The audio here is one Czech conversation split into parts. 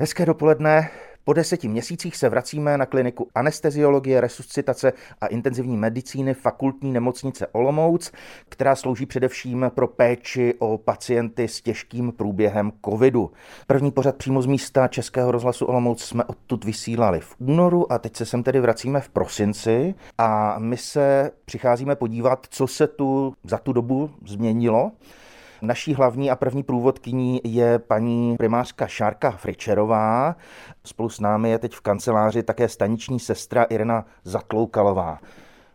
Hezké dopoledne. Po deseti měsících se vracíme na kliniku anesteziologie, resuscitace a intenzivní medicíny fakultní nemocnice Olomouc, která slouží především pro péči o pacienty s těžkým průběhem covidu. První pořad přímo z místa Českého rozhlasu Olomouc jsme odtud vysílali v únoru a teď se sem tedy vracíme v prosinci a my se přicházíme podívat, co se tu za tu dobu změnilo. Naší hlavní a první průvodkyní je paní primářka Šárka Fričerová. Spolu s námi je teď v kanceláři také staniční sestra Irena Zatloukalová.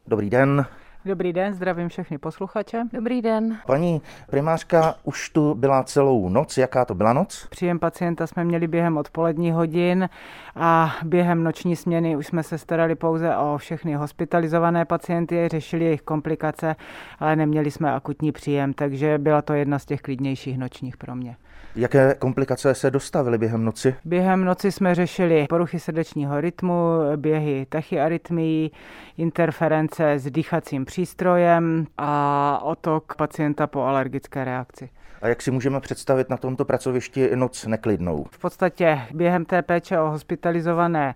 Dobrý den. Dobrý den, zdravím všechny posluchače. Dobrý den. Paní primářka už tu byla celou noc. Jaká to byla noc? Příjem pacienta jsme měli během odpolední hodin a během noční směny už jsme se starali pouze o všechny hospitalizované pacienty, řešili jejich komplikace, ale neměli jsme akutní příjem, takže byla to jedna z těch klidnějších nočních pro mě. Jaké komplikace se dostavily během noci? Během noci jsme řešili poruchy srdečního rytmu, běhy tachyarytmii, interference s dýchacím přístrojem a otok pacienta po alergické reakci. A jak si můžeme představit na tomto pracovišti noc neklidnou? V podstatě během té péče o hospitalizované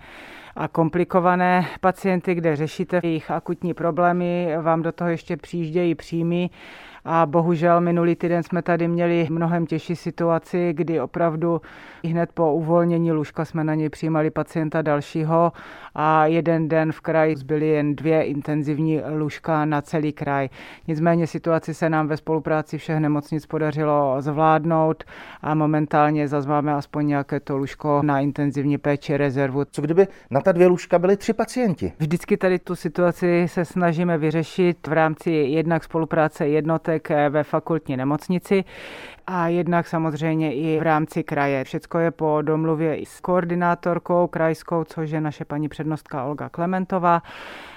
a komplikované pacienty, kde řešíte jejich akutní problémy, vám do toho ještě přijíždějí příjmy a bohužel minulý týden jsme tady měli mnohem těžší situaci, kdy opravdu hned po uvolnění lůžka jsme na něj přijímali pacienta dalšího a jeden den v kraji zbyly jen dvě intenzivní lůžka na celý kraj. Nicméně situaci se nám ve spolupráci všech nemocnic podařilo zvládnout a momentálně zase máme aspoň nějaké to lůžko na intenzivní péči rezervu. Co kdyby na ta dvě lůžka byly tři pacienti? Vždycky tady tu situaci se snažíme vyřešit v rámci jednak spolupráce jednotek ve fakultní nemocnici a jednak samozřejmě i v rámci kraje. Všecko je po domluvě i s koordinátorkou krajskou, což je naše paní přednostka Olga Klementová.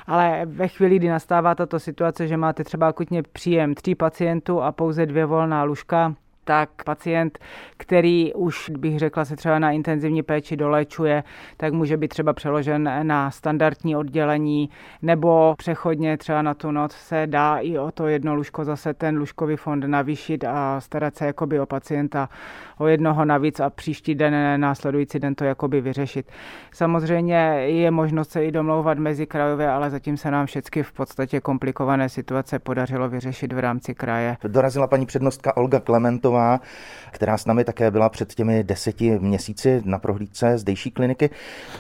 Ale ve chvíli, kdy nastává tato situace, že máte třeba akutně příjem tří pacientů a pouze dvě volná lůžka, tak pacient, který už bych řekla se třeba na intenzivní péči dolečuje, tak může být třeba přeložen na standardní oddělení nebo přechodně třeba na tu noc se dá i o to jedno lůžko zase ten lůžkový fond navýšit a starat se jakoby o pacienta o jednoho navíc a příští den, následující den to jakoby vyřešit. Samozřejmě je možnost se i domlouvat mezi krajové, ale zatím se nám všechny v podstatě komplikované situace podařilo vyřešit v rámci kraje. Dorazila paní přednostka Olga Klementová Šmídová, která s námi také byla před těmi deseti měsíci na prohlídce zdejší kliniky.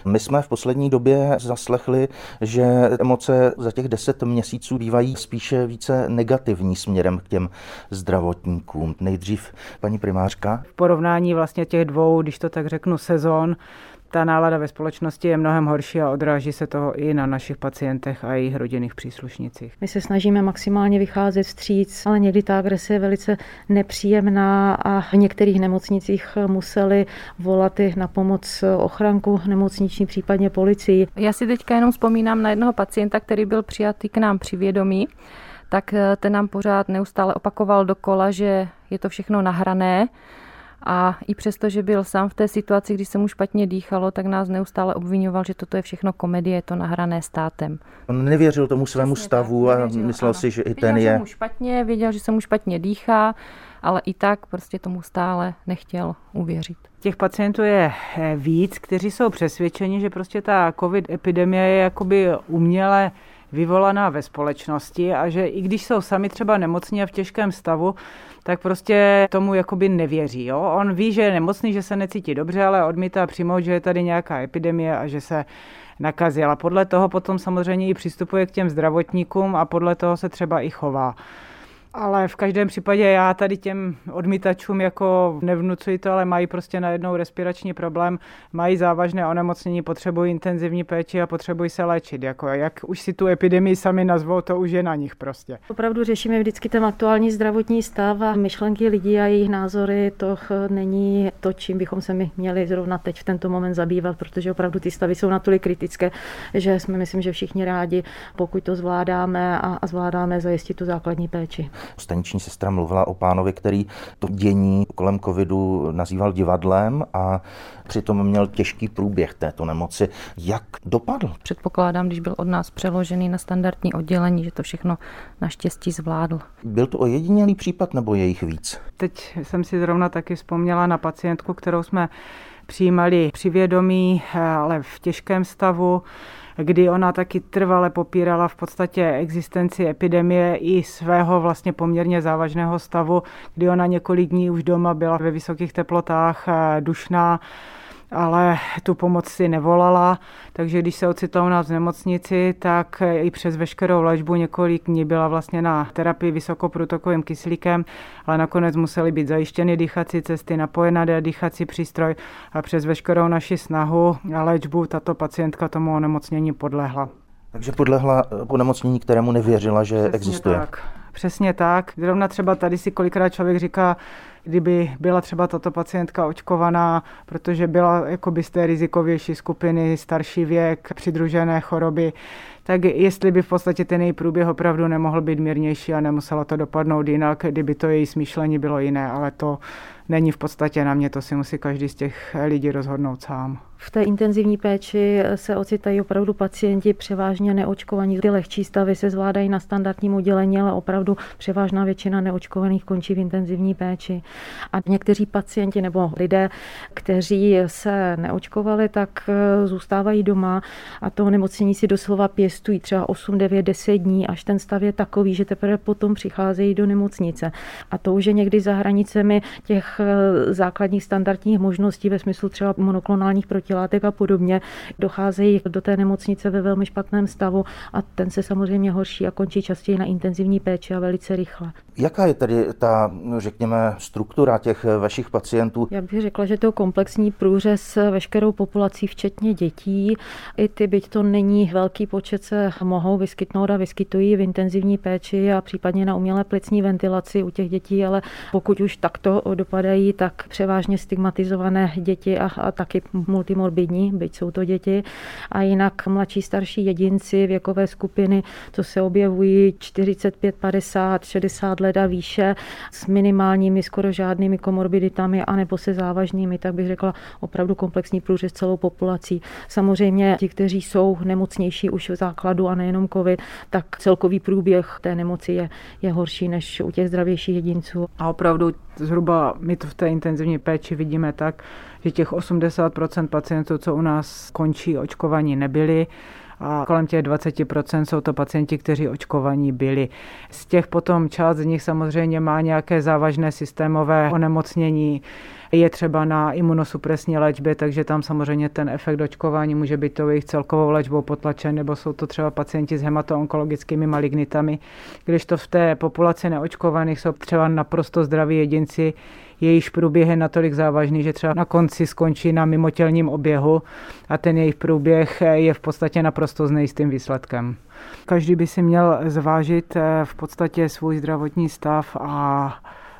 My jsme v poslední době zaslechli, že emoce za těch deset měsíců bývají spíše více negativní směrem k těm zdravotníkům. Nejdřív paní primářka. V porovnání vlastně těch dvou, když to tak řeknu, sezon, ta nálada ve společnosti je mnohem horší a odráží se to i na našich pacientech a jejich rodinných příslušnicích. My se snažíme maximálně vycházet vstříc, ale někdy ta agrese je velice nepříjemná a v některých nemocnicích museli volat i na pomoc ochranku nemocniční, případně policii. Já si teďka jenom vzpomínám na jednoho pacienta, který byl přijatý k nám při vědomí, tak ten nám pořád neustále opakoval dokola, že je to všechno nahrané, a i přesto, že byl sám v té situaci, kdy se mu špatně dýchalo, tak nás neustále obvinoval, že toto je všechno komedie, je to nahrané státem. On nevěřil tomu svému Přesně stavu tak, nevěřil, a myslel ano. si, že i ten věděl, je. Že mu špatně, věděl, že se mu špatně dýchá, ale i tak prostě tomu stále nechtěl uvěřit. Těch pacientů je eh, víc, kteří jsou přesvědčeni, že prostě ta covid epidemie je jakoby uměle vyvolaná ve společnosti a že i když jsou sami třeba nemocní a v těžkém stavu, tak prostě tomu jakoby nevěří. Jo? On ví, že je nemocný, že se necítí dobře, ale odmítá přijmout, že je tady nějaká epidemie a že se nakazil. A podle toho potom samozřejmě i přistupuje k těm zdravotníkům a podle toho se třeba i chová. Ale v každém případě já tady těm odmítačům jako nevnucuji to, ale mají prostě najednou respirační problém, mají závažné onemocnění, potřebují intenzivní péči a potřebují se léčit. Jako jak už si tu epidemii sami nazvou, to už je na nich prostě. Opravdu řešíme vždycky ten aktuální zdravotní stav a myšlenky lidí a jejich názory, to není to, čím bychom se my měli zrovna teď v tento moment zabývat, protože opravdu ty stavy jsou natolik kritické, že jsme myslím, že všichni rádi, pokud to zvládáme a, zvládáme zajistit tu základní péči. Staniční sestra mluvila o pánovi, který to dění kolem covidu nazýval divadlem a přitom měl těžký průběh této nemoci. Jak dopadl? Předpokládám, když byl od nás přeložený na standardní oddělení, že to všechno naštěstí zvládl. Byl to ojedinělý případ nebo je jich víc? Teď jsem si zrovna taky vzpomněla na pacientku, kterou jsme přijímali při vědomí, ale v těžkém stavu kdy ona taky trvale popírala v podstatě existenci epidemie i svého vlastně poměrně závažného stavu, kdy ona několik dní už doma byla ve vysokých teplotách dušná ale tu pomoc si nevolala, takže když se ocitla u nás v nemocnici, tak i přes veškerou léčbu několik dní byla vlastně na terapii vysokoprůtokovým kyslíkem, ale nakonec museli být zajištěny dýchací cesty, napojená dýchací přístroj a přes veškerou naši snahu a léčbu tato pacientka tomu onemocnění podlehla. Takže podlehla onemocnění, kterému nevěřila, že Přesně existuje. Tak. Přesně tak. Zrovna třeba tady si kolikrát člověk říká, kdyby byla třeba tato pacientka očkovaná, protože byla jakoby z té rizikovější skupiny, starší věk, přidružené choroby, tak jestli by v podstatě ten její průběh opravdu nemohl být mírnější a nemuselo to dopadnout jinak, kdyby to její smýšlení bylo jiné, ale to není v podstatě na mě, to si musí každý z těch lidí rozhodnout sám. V té intenzivní péči se ocitají opravdu pacienti převážně neočkovaní. Ty lehčí stavy se zvládají na standardním oddělení, ale opravdu převážná většina neočkovaných končí v intenzivní péči. A někteří pacienti nebo lidé, kteří se neočkovali, tak eh, zůstávají doma a to nemocnění si doslova pěstují třeba 8, 9, 10 dní, až ten stav je takový, že teprve potom přicházejí do nemocnice. A to už je někdy za hranicemi těch eh, základních standardních možností ve smyslu třeba monoklonálních protilátek a podobně. Docházejí do té nemocnice ve velmi špatném stavu a ten se samozřejmě horší a končí častěji na intenzivní péči a velice rychle. Jaká je tedy ta, no, řekněme, struktura těch vašich pacientů? Já bych řekla, že to je komplexní průřez veškerou populací, včetně dětí. I ty, byť to není velký počet, se mohou vyskytnout a vyskytují v intenzivní péči a případně na umělé plicní ventilaci u těch dětí, ale pokud už takto dopadají, tak převážně stigmatizované děti a, a taky multimorbidní, byť jsou to děti. A jinak mladší, starší jedinci, věkové skupiny, co se objevují 45, 50, 60 let a výše s minimálními, skoro žádnými komorbiditami a nebo se závažnými, tak bych řekla opravdu komplexní průřez celou populací. Samozřejmě ti, kteří jsou nemocnější už v základu a nejenom COVID, tak celkový průběh té nemoci je, je horší než u těch zdravějších jedinců. A opravdu zhruba my to v té intenzivní péči vidíme tak, že těch 80% pacientů, co u nás končí očkovaní, nebyli a kolem těch 20% jsou to pacienti, kteří očkovaní byli. Z těch potom část z nich samozřejmě má nějaké závažné systémové onemocnění, je třeba na imunosupresní léčbě, takže tam samozřejmě ten efekt očkování může být to jejich celkovou léčbou potlačen, nebo jsou to třeba pacienti s hematoonkologickými malignitami. Když to v té populaci neočkovaných jsou třeba naprosto zdraví jedinci, jejíž průběh je natolik závažný, že třeba na konci skončí na mimotělním oběhu a ten jejich průběh je v podstatě naprosto znejistým výsledkem. Každý by si měl zvážit eh, v podstatě svůj zdravotní stav a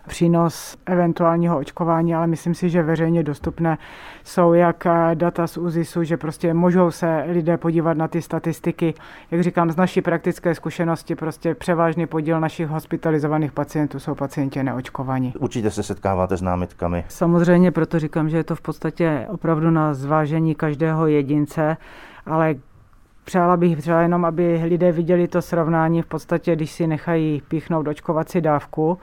přínos eventuálního očkování, ale myslím si, že veřejně dostupné jsou jak eh, data z ÚZISu, že prostě můžou se lidé podívat na ty statistiky. Jak říkám, z naší praktické zkušenosti prostě převážný podíl našich hospitalizovaných pacientů jsou pacienti neočkovaní. Určitě se setkáváte s námitkami. Samozřejmě, proto říkám, že je to v podstatě opravdu na zvážení každého jedince, ale Přála bych třeba jenom, aby lidé viděli to srovnání v podstatě, když si nechají píchnout očkovací dávku,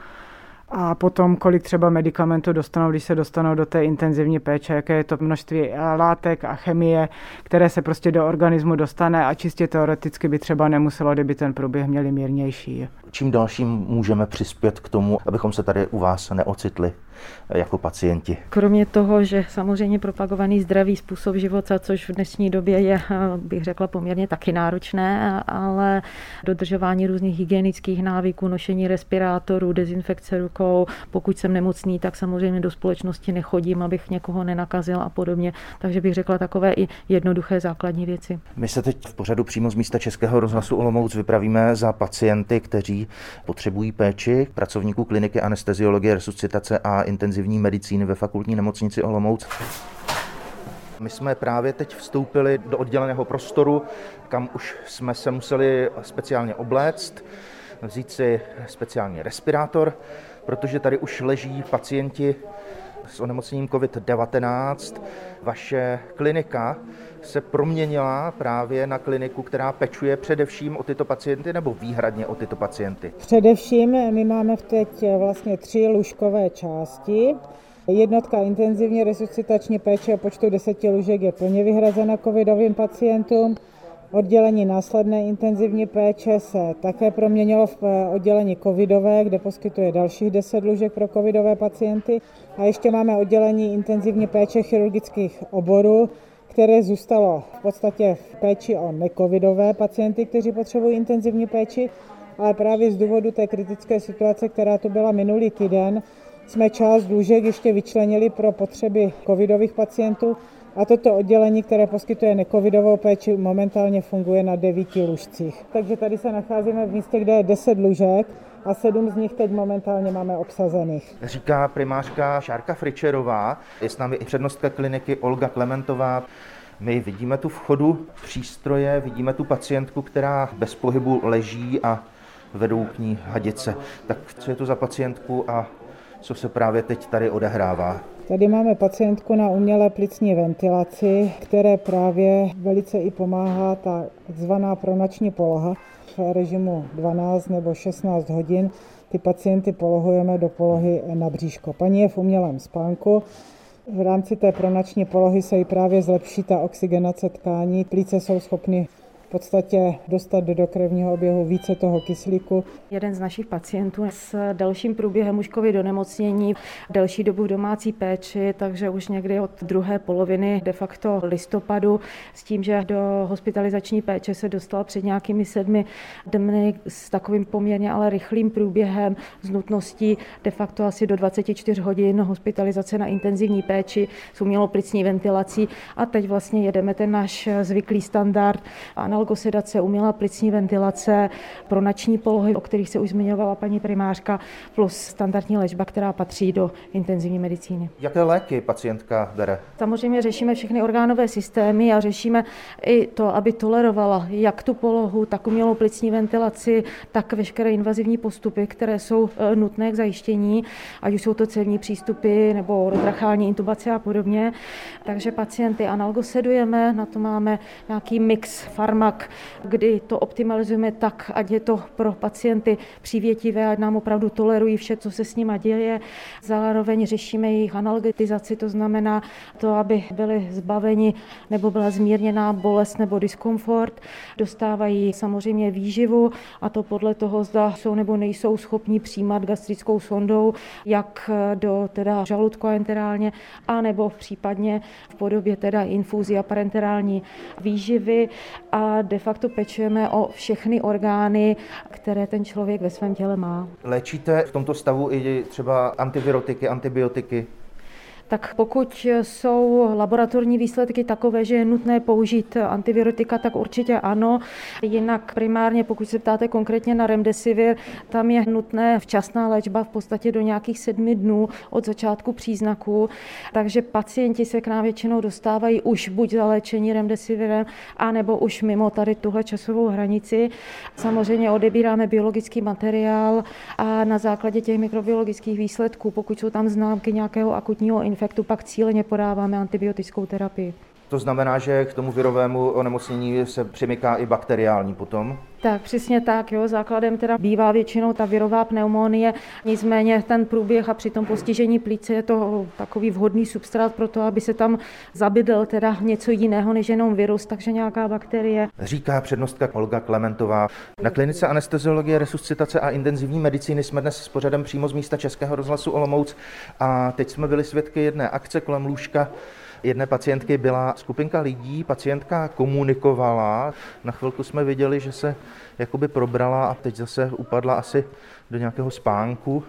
a potom, kolik třeba medicamentu dostanou, když se dostanou do té intenzivní péče, jaké je to množství látek a chemie, které se prostě do organismu dostane a čistě teoreticky by třeba nemuselo, kdyby ten průběh měli mírnější. Čím dalším můžeme přispět k tomu, abychom se tady u vás neocitli jako pacienti? Kromě toho, že samozřejmě propagovaný zdravý způsob života, což v dnešní době je, bych řekla, poměrně taky náročné, ale dodržování různých hygienických návyků, nošení respirátorů, dezinfekce rukou, pokud jsem nemocný, tak samozřejmě do společnosti nechodím, abych někoho nenakazil a podobně. Takže bych řekla takové i jednoduché základní věci. My se teď v pořadu přímo z místa Českého rozhlasu Olomouc vypravíme za pacienty, kteří potřebují péči pracovníků kliniky anesteziologie, resuscitace a intenzivní medicíny ve fakultní nemocnici Olomouc. My jsme právě teď vstoupili do odděleného prostoru, kam už jsme se museli speciálně obléct, vzít si speciální respirátor, protože tady už leží pacienti s onemocněním COVID-19. Vaše klinika se proměnila právě na kliniku, která pečuje především o tyto pacienty nebo výhradně o tyto pacienty? Především my máme v teď vlastně tři lůžkové části. Jednotka intenzivně resuscitační péče o počtu 10 lůžek je plně vyhrazena covidovým pacientům. Oddělení následné intenzivní péče se také proměnilo v eh, oddělení covidové, kde poskytuje dalších 10 lůžek pro covidové pacienty. A ještě máme oddělení intenzivní péče chirurgických oborů, které zůstalo v podstatě v péči o necovidové pacienty, kteří potřebují intenzivní péči, ale právě z důvodu té kritické situace, která to byla minulý týden, jsme část lůžek ještě vyčlenili pro potřeby covidových pacientů a toto oddělení, které poskytuje necovidovou péči, momentálně funguje na devíti lůžcích. Takže tady se nacházíme v místě, kde je 10 lůžek a sedm z nich teď momentálně máme obsazených. Říká primářka Šárka Fričerová, je s námi i přednostka kliniky Olga Klementová. My vidíme tu vchodu přístroje, vidíme tu pacientku, která bez pohybu leží a vedou k ní hadice. Tak co je to za pacientku a co se právě teď tady odehrává? Tady máme pacientku na umělé plicní ventilaci, které právě velice i pomáhá ta takzvaná pronační poloha v režimu 12 nebo 16 hodin. Ty pacienty polohujeme do polohy na bříško. Paní je v umělém spánku, v rámci té pronační polohy se jí právě zlepší ta oxygenace tkání. Plíce jsou schopny podstatě dostat do krevního oběhu více toho kyslíku. Jeden z našich pacientů s dalším průběhem už do nemocnění, delší dobu v domácí péči, takže už někdy od druhé poloviny de facto listopadu s tím, že do hospitalizační péče se dostal před nějakými sedmi dny s takovým poměrně ale rychlým průběhem s nutností de facto asi do 24 hodin hospitalizace na intenzivní péči s umělou plicní ventilací a teď vlastně jedeme ten náš zvyklý standard analgosedace, umělá plicní ventilace, pronační polohy, o kterých se už zmiňovala paní primářka, plus standardní léčba, která patří do intenzivní medicíny. Jaké léky pacientka bere? Samozřejmě řešíme všechny orgánové systémy a řešíme i to, aby tolerovala jak tu polohu, tak umělou plicní ventilaci, tak veškeré invazivní postupy, které jsou e, nutné k zajištění, ať už jsou to cévní přístupy nebo rodrachální intubace a podobně. Takže pacienty analgosedujeme, na to máme nějaký mix farmak farmak, kdy to optimalizujeme tak, ať je to pro pacienty přívětivé, ať nám opravdu tolerují vše, co se s nimi děje. Zároveň řešíme jejich analgetizaci, to znamená to, aby byli zbaveni nebo byla zmírněná bolest nebo diskomfort. Dostávají samozřejmě výživu a to podle toho, zda jsou nebo nejsou schopni přijímat gastrickou sondou, jak do teda žaludku enterálně, a nebo případně v podobě teda infúzí a parenterální výživy a de facto pečujeme o všechny orgány, které ten člověk ve svém těle má. Léčíte v tomto stavu i třeba antivirotiky, antibiotiky? Tak pokud jsou laboratorní výsledky takové, že je nutné použít antivirotika, tak určitě ano. Jinak primárně, pokud se ptáte konkrétně na remdesivir, tam je nutné včasná léčba v podstatě do nějakých sedmi dnů od začátku příznaků, takže pacienti se k nám většinou dostávají už buď za léčení remdesivirem, anebo už mimo tady tuhle časovou hranici. Samozřejmě odebíráme biologický materiál a na základě těch mikrobiologických výsledků, pokud jsou tam známky nějakého akutního infektu, pak cíleně podáváme antibiotickou terapii. To znamená, že k tomu virovému onemocnění se přimyká i bakteriální potom? Tak přesně tak, jo. Základem teda bývá většinou ta virová pneumonie, nicméně ten průběh a při tom postižení plíce je to takový vhodný substrát pro to, aby se tam zabydl teda něco jiného než jenom virus, takže nějaká bakterie. Říká přednostka Olga Klementová. Na klinice anesteziologie, resuscitace a intenzivní medicíny jsme dnes s pořadem přímo z místa Českého rozhlasu Olomouc a teď jsme byli svědky jedné akce kolem lůžka jedné pacientky byla skupinka lidí, pacientka komunikovala, na chvilku jsme viděli, že se jakoby probrala a teď zase upadla asi do nějakého spánku.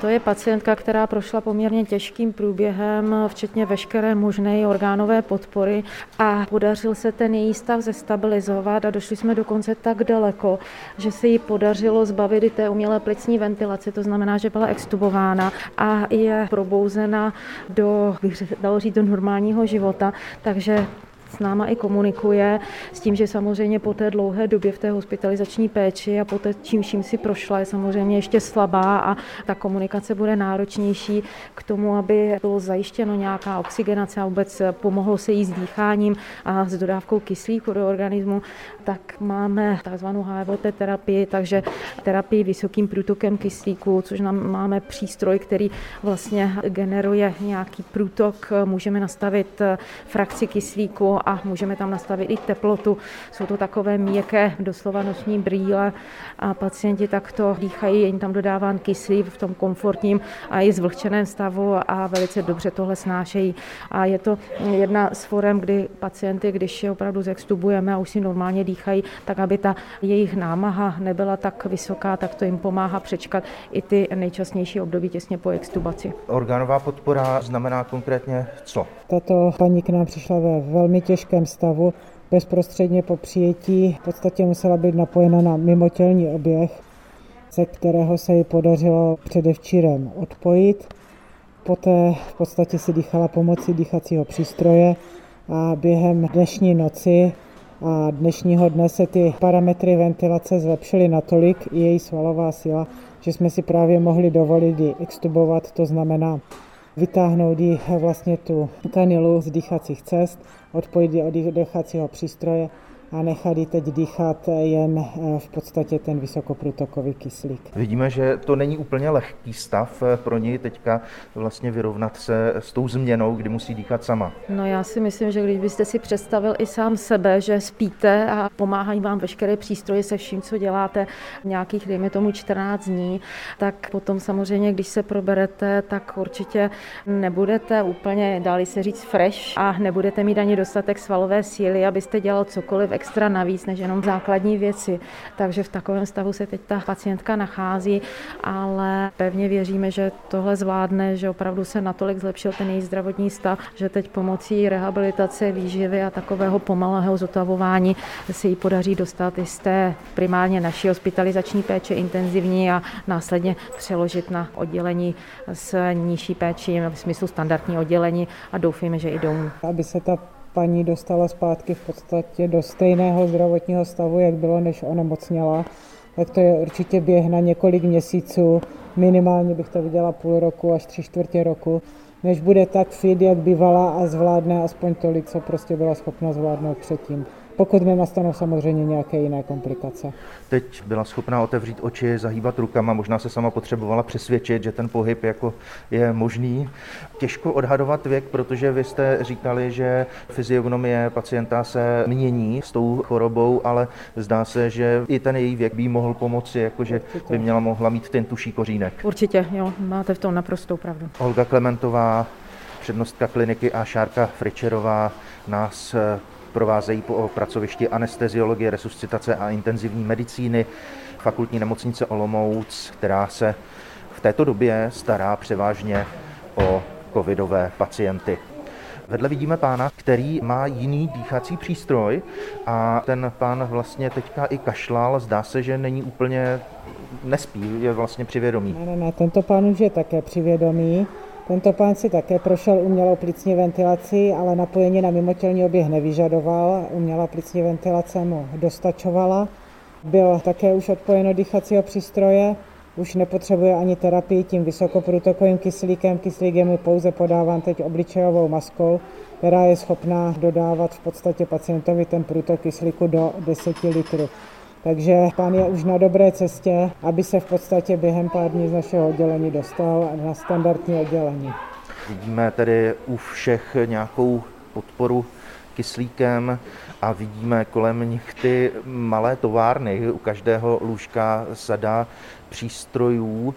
To je pacientka, která prošla poměrně těžkým průběhem, včetně veškeré možné orgánové podpory a podařil se ten její stav zestabilizovat a došli jsme dokonce tak daleko, že se jí podařilo zbavit i té umělé plicní ventilace, to znamená, že byla extubována a je probouzena do, bych dalo říct, do normálního života, takže s náma i komunikuje s tím, že samozřejmě po té dlouhé době v té hospitalizační péči a po té, čím vším si prošla, je samozřejmě ještě slabá a ta komunikace bude náročnější k tomu, aby bylo zajištěno nějaká oxygenace a vůbec pomohlo se jí s dýcháním a s dodávkou kyslíku do organismu, tak máme takzvanou HVT terapii, takže terapii vysokým průtokem kyslíku, což nám máme přístroj, který vlastně generuje nějaký průtok, můžeme nastavit frakci kyslíku a můžeme tam nastavit i teplotu. Jsou to takové měkké, doslova noční brýle a pacienti takto dýchají, je jim tam dodáván kyslík v tom komfortním a i zvlhčeném stavu a velice dobře tohle snášejí. A je to jedna z forem, kdy pacienty, když je opravdu zextubujeme a už si normálně dýchají, tak aby ta jejich námaha nebyla tak vysoká, tak to jim pomáhá přečkat i ty nejčastnější období těsně po extubaci. Orgánová podpora znamená konkrétně co? Tato paní k nám přišla ve velmi těžkém stavu. Bezprostředně po přijetí v podstatě musela být napojena na mimotělní oběh, ze kterého se jí podařilo předevčírem odpojit. Poté v podstatě si dýchala pomocí dýchacího přístroje a během dnešní noci a dnešního dne se ty parametry ventilace zlepšily natolik, i její svalová síla, že jsme si právě mohli dovolit ji extubovat, to znamená vytáhnout jí vlastně tu kanilu z dýchacích cest, odpojit ji od dýchacího přístroje a nechat ji teď dýchat jen eh, v podstatě ten vysokoprůtokový kyslík. Vidíme, že to není úplně lehký stav eh, pro ní teďka vlastně vyrovnat se s tou změnou, kdy musí dýchat sama. No já si myslím, že když byste si představil i sám sebe, že spíte a pomáhají vám veškeré přístroje se vším, co děláte nějakých, dejme tomu 14 dní, tak potom samozřejmě, když se proberete, tak určitě nebudete úplně, dali se říct, fresh a nebudete mít ani dostatek svalové síly, abyste dělal cokoliv extra navíc, než jenom základní věci. Takže v takovém stavu se teď ta pacientka nachází, ale pevně věříme, že tohle zvládne, že opravdu se natolik zlepšil ten její zdravotní stav, že teď pomocí rehabilitace, výživy a takového pomalého zotavování se jí podaří dostat i z té primárně naší hospitalizační péče intenzivní a následně přeložit na oddělení s nižší péči, v smyslu standardní oddělení a doufejme, že i domů. Aby se ta paní dostala zpátky v podstatě do stejného zdravotního stavu, jak bylo, než onemocněla, tak to je určitě běh na několik měsíců. Minimálně bych to viděla půl roku až tři čtvrtě roku, než bude tak fit, jak bývala a zvládne aspoň tolik, co prostě byla schopna zvládnout předtím pokud nenastanou samozřejmě nějaké jiné komplikace. Teď byla schopná otevřít oči, zahýbat rukama, možná se sama potřebovala přesvědčit, že ten pohyb jako je možný. Těžko odhadovat věk, protože vy jste říkali, že fyziognomie pacienta se mění s tou chorobou, ale zdá se, že i ten její věk by mohl pomoci, jakože by měla mohla mít ten tuší kořínek. Určitě, jo, máte v tom naprostou pravdu. Olga Klementová, přednostka kliniky a Šárka Fričerová nás provázejí po pracovišti anesteziologie, resuscitace a intenzivní medicíny fakultní nemocnice Olomouc, která se v této době stará převážně o covidové pacienty. Vedle vidíme pána, který má jiný dýchací přístroj a ten pán vlastně teďka i kašlal. Zdá se, že není úplně nespí, je vlastně přivědomý. Ne, ne, tento pán už je také přivědomý. Tento pán si také prošel umělou plicní ventilaci, ale napojení na mimotělní oběh nevyžadoval. Umělá plicní ventilace mu dostačovala. Byl také už odpojeno dýchacího přístroje, už nepotřebuje ani terapii tím vysokoprůtokovým kyslíkem. Kyslík je mu pouze podáván teď obličejovou maskou, která je schopná dodávat v podstatě pacientovi ten průtok kyslíku do 10 litrů. Takže pán je už na dobré cestě, aby se v podstatě během pár dní z našeho oddělení dostal na standardní oddělení. Vidíme tedy u všech nějakou podporu kyslíkem a vidíme kolem nich ty malé továrny, u každého lůžka sada přístrojů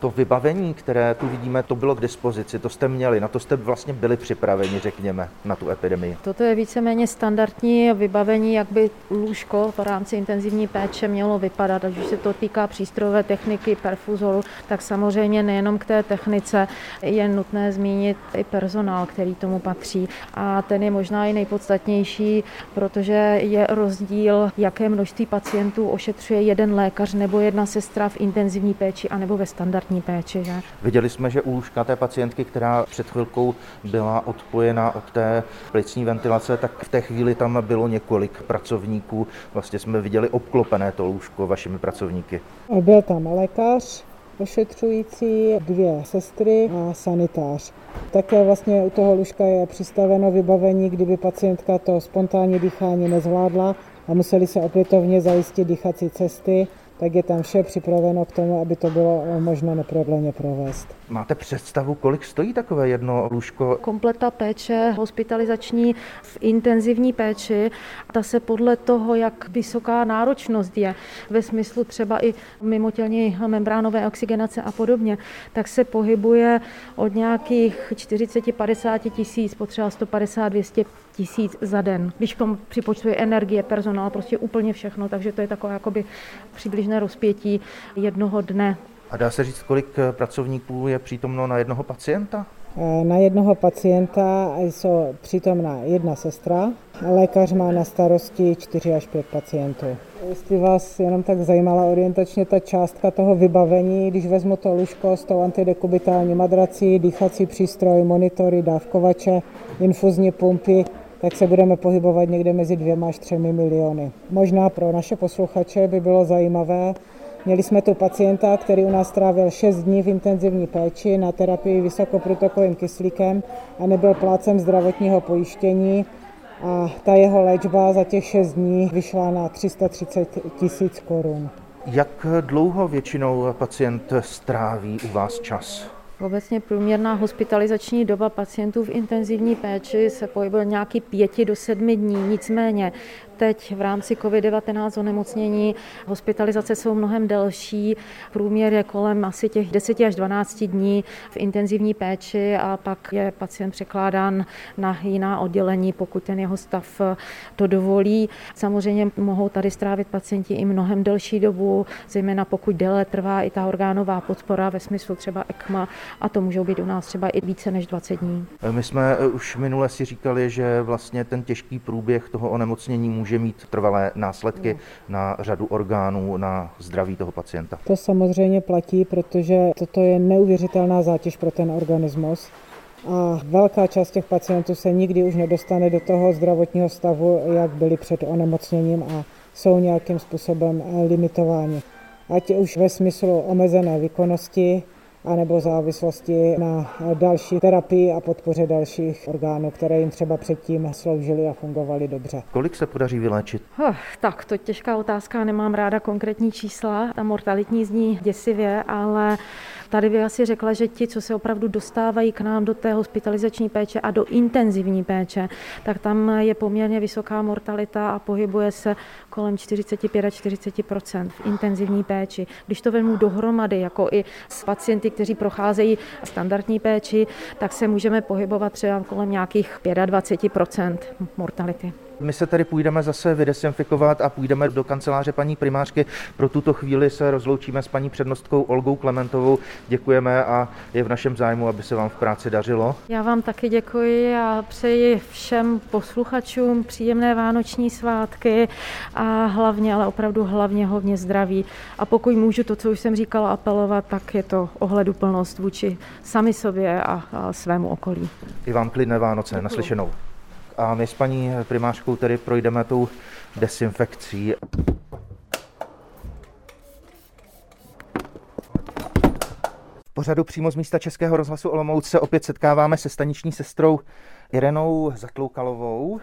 to vybavení, které tu vidíme, to bylo k dispozici, to jste měli, na to jste vlastně byli připraveni, řekněme, na tu epidemii. Toto je víceméně standardní vybavení, jak by lůžko v rámci intenzivní péče mělo vypadat, ať už se to týká přístrojové techniky, perfuzoru, tak samozřejmě nejenom k té technice je nutné zmínit i personál, který tomu patří. A ten je možná i nejpodstatnější, protože je rozdíl, jaké množství pacientů ošetřuje jeden lékař nebo jedna sestra v intenzivní péči anebo ve standardní zdravotní péči. Že? Viděli jsme, že u lůžka té pacientky, která před chvilkou byla odpojena od té plicní ventilace, tak v té chvíli tam bylo několik pracovníků. Vlastně jsme viděli obklopené to lůžko vašimi pracovníky. Byl tam lékař, ošetřující, dvě sestry a sanitář. Také vlastně u toho lůžka je přistaveno vybavení, kdyby pacientka to spontánní dýchání nezvládla a museli se opětovně zajistit dýchací cesty tak je tam vše připraveno k tomu, aby to bylo možno neprodleně provést. Máte představu, kolik stojí takové jedno lůžko? Kompleta péče hospitalizační v intenzivní péči, ta se podle toho, jak vysoká náročnost je, ve smyslu třeba i mimotělní membránové oxygenace a podobně, tak se pohybuje od nějakých 40-50 tisíc, potřeba 150-200 tisíc za den. Když k tomu připočtuje energie, personál, prostě úplně všechno, takže to je takové jakoby přibližné rozpětí jednoho dne. A dá se říct, kolik pracovníků je přítomno na jednoho pacienta? Na jednoho pacienta jsou přítomná jedna sestra, lékař má na starosti 4 až 5 pacientů. Jestli vás jenom tak zajímala orientačně ta částka toho vybavení, když vezmu to lůžko s tou antidekubitální madrací, dýchací přístroj, monitory, dávkovače, infuzní pumpy, tak se budeme pohybovat někde mezi dvěma až třemi miliony. Možná pro naše posluchače by bylo zajímavé, Měli jsme tu pacienta, který u nás strávil 6 dní v intenzivní péči na terapii vysokoprotokovým kyslíkem a nebyl plácem zdravotního pojištění. A ta jeho léčba za těch 6 dní vyšla na 330 tisíc korun. Jak dlouho většinou pacient stráví u vás čas? Obecně průměrná hospitalizační doba pacientů v intenzivní péči se pohybuje nějaký pěti do sedmi dní. Nicméně teď v rámci COVID-19 onemocnění hospitalizace jsou mnohem delší. Průměr je kolem asi těch 10 až 12 dní v intenzivní péči a pak je pacient překládán na jiná oddělení, pokud ten jeho stav to dovolí. Samozřejmě mohou tady strávit pacienti i mnohem delší dobu, zejména pokud déle trvá i ta orgánová podpora ve smyslu třeba ECMA a to můžou být u nás třeba i více než 20 dní. My jsme už minule si říkali, že vlastně ten těžký průběh toho onemocnění může může mít trvalé následky no. na řadu orgánů, na zdraví toho pacienta. To samozřejmě platí, protože toto je neuvěřitelná zátěž pro ten organismus. A velká část těch pacientů se nikdy už nedostane do toho zdravotního stavu, jak byli před onemocněním a jsou nějakým způsobem limitováni. Ať už ve smyslu omezené výkonnosti, anebo závislosti na další terapii a podpoře dalších orgánů, které jim třeba předtím sloužily a fungovaly dobře. Kolik se podaří vyléčit? Oh, tak, to je těžká otázka, nemám ráda konkrétní čísla. Ta mortalitní zní děsivě, ale Tady bych asi řekla, že ti, co se opravdu dostávají k nám do té hospitalizační péče a do intenzivní péče, tak tam je poměrně vysoká mortalita a pohybuje se kolem 45 a 40 v intenzivní péči. Když to vezmu dohromady, jako i s pacienty, kteří procházejí standardní péči, tak se můžeme pohybovat třeba kolem nějakých 25% mortality. My se tady půjdeme zase vydesinfikovat a půjdeme do kanceláře paní primářky. Pro tuto chvíli se rozloučíme s paní přednostkou Olgou Klementovou. Děkujeme a je v našem zájmu, aby se vám v práci dařilo. Já vám taky děkuji a přeji všem posluchačům příjemné vánoční svátky a hlavně, ale opravdu hlavně hodně zdraví. A pokud můžu to, co už jsem říkala, apelovat, tak je to ohleduplnost vůči sami sobě a, a svému okolí. I vám klidné Vánoce, Děkuji. naslyšenou. A my s paní primářkou tedy projdeme tou desinfekcí. V pořadu přímo z místa Českého rozhlasu Olomouc se opět setkáváme se staniční sestrou Irenou Zatloukalovou.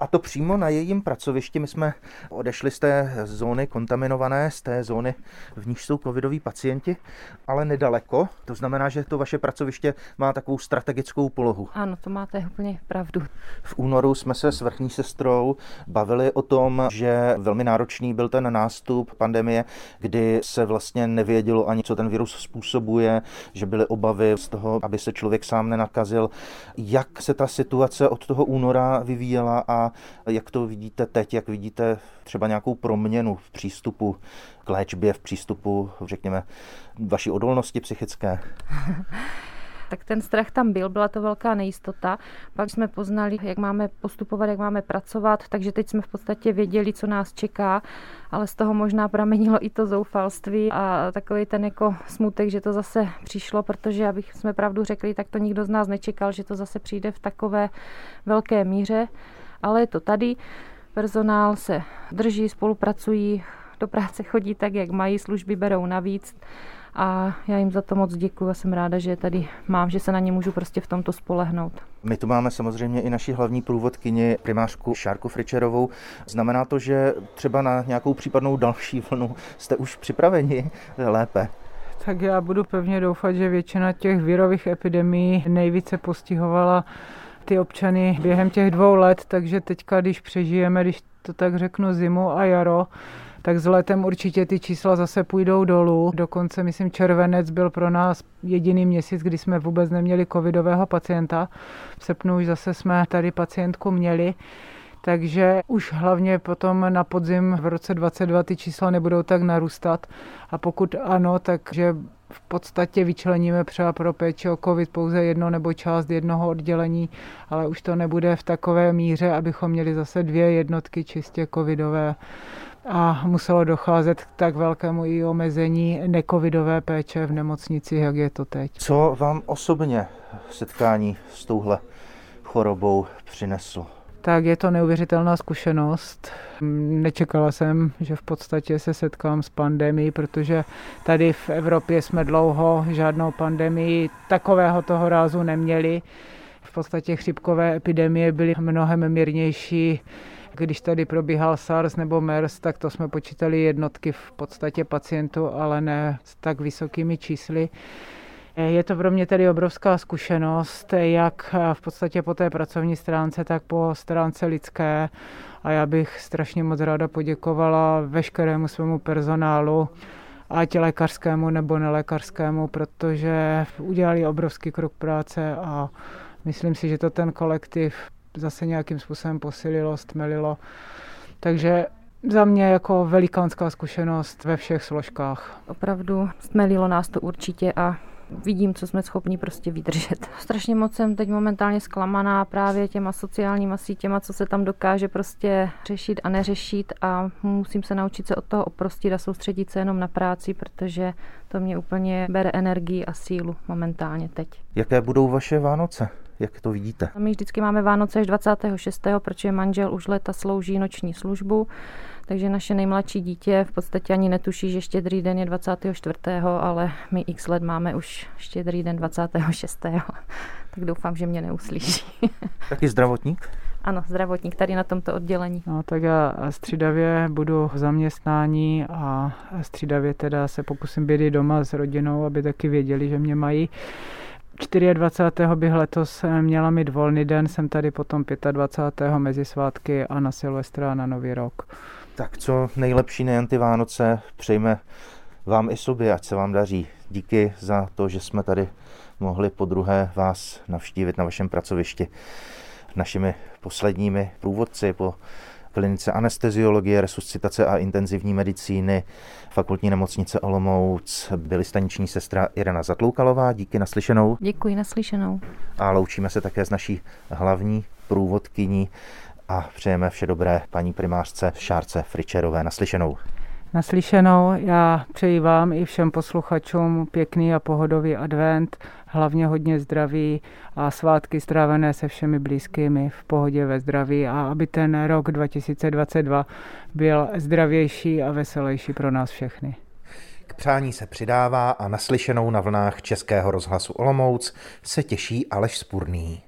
A to přímo na jejím pracovišti. My jsme odešli z té zóny kontaminované, z té zóny, v níž jsou covidoví pacienti, ale nedaleko. To znamená, že to vaše pracoviště má takovou strategickou polohu. Ano, to máte úplně pravdu. V únoru jsme se s vrchní sestrou bavili o tom, že velmi náročný byl ten nástup pandemie, kdy se vlastně nevědělo ani, co ten virus způsobuje, že byly obavy z toho, aby se člověk sám nenakazil. Jak se ta situace od toho února vyvíjela a jak to vidíte teď, jak vidíte třeba nějakou proměnu v přístupu k léčbě, v přístupu, řekněme, vaší odolnosti psychické? Tak ten strach tam byl, byla to velká nejistota. Pak jsme poznali, jak máme postupovat, jak máme pracovat, takže teď jsme v podstatě věděli, co nás čeká, ale z toho možná pramenilo i to zoufalství a takový ten jako smutek, že to zase přišlo, protože abych jsme pravdu řekli, tak to nikdo z nás nečekal, že to zase přijde v takové velké míře, ale je to tady. Personál se drží, spolupracují, do práce chodí tak, jak mají, služby berou navíc a já jim za to moc děkuji a jsem ráda, že tady mám, že se na ně můžu prostě v tomto spolehnout. My tu máme samozřejmě i naši hlavní průvodkyni, primářku Šárku Fričerovou. Znamená to, že třeba na nějakou případnou další vlnu jste už připraveni lépe? Tak já budu pevně doufat, že většina těch virových epidemií nejvíce postihovala ty občany během těch dvou let, takže teďka, když přežijeme, když to tak řeknu, zimu a jaro, tak s letem určitě ty čísla zase půjdou dolů. Dokonce, myslím, červenec byl pro nás jediný měsíc, kdy jsme vůbec neměli covidového pacienta. V srpnu už zase jsme tady pacientku měli. Takže už hlavně potom na podzim v roce 2022 ty čísla nebudou tak narůstat. A pokud ano, takže v podstatě vyčleníme třeba pro péči o COVID pouze jedno nebo část jednoho oddělení, ale už to nebude v takové míře, abychom měli zase dvě jednotky čistě covidové a muselo docházet k tak velkému i omezení necovidové péče v nemocnici, jak je to teď. Co vám osobně setkání s touhle chorobou přineslo? Tak je to neuvěřitelná zkušenost. Nečekala jsem, že v podstatě se setkám s pandemií, protože tady v Evropě jsme dlouho žádnou pandemii takového toho rázu neměli. V podstatě chřipkové epidemie byly mnohem mírnější. Když tady probíhal SARS nebo MERS, tak to jsme počítali jednotky v podstatě pacientů, ale ne s tak vysokými čísly. Je to pro mě tedy obrovská zkušenost, jak v podstatě po té pracovní stránce, tak po stránce lidské. A já bych strašně moc ráda poděkovala veškerému svému personálu, ať lékařskému nebo nelékařskému, protože udělali obrovský krok práce a myslím si, že to ten kolektiv zase nějakým způsobem posililo, stmelilo. Takže za mě jako velikánská zkušenost ve všech složkách. Opravdu stmelilo nás to určitě a vidím, co jsme schopni prostě vydržet. Strašně moc jsem teď momentálně zklamaná právě těma sociálníma sítěma, co se tam dokáže prostě řešit a neřešit a musím se naučit se od toho oprostit a soustředit se jenom na práci, protože to mě úplně bere energii a sílu momentálně teď. Jaké budou vaše Vánoce? Jak to vidíte? My vždycky máme Vánoce až 26., protože manžel už leta slouží noční službu, takže naše nejmladší dítě v podstatě ani netuší, že štědrý den je 24., ale my x let máme už štědrý den 26. tak doufám, že mě neuslyší. Taky zdravotník? Ano, zdravotník tady na tomto oddělení. No tak já střídavě budu v zaměstnání a střídavě teda se pokusím být doma s rodinou, aby taky věděli, že mě mají. 24. bych letos měla mít volný den, jsem tady potom 25. mezi svátky a na Silvestra a na Nový rok. Tak co nejlepší nejen ty Vánoce přejme vám i sobě, ať se vám daří. Díky za to, že jsme tady mohli po druhé vás navštívit na vašem pracovišti. Našimi posledními průvodci po klinice anesteziologie, resuscitace a intenzivní medicíny fakultní nemocnice Olomouc byly staniční sestra Irena Zatloukalová. Díky naslyšenou. Děkuji naslyšenou. A loučíme se také s naší hlavní průvodkyní a přejeme vše dobré paní primářce Šárce Fričerové. Naslyšenou. Naslyšenou, já přeji vám i všem posluchačům pěkný a pohodový advent, hlavně hodně zdraví a svátky strávené se všemi blízkými v pohodě ve zdraví a aby ten rok 2022 byl zdravější a veselější pro nás všechny. K přání se přidává a naslyšenou na vlnách Českého rozhlasu Olomouc se těší Aleš Spurný.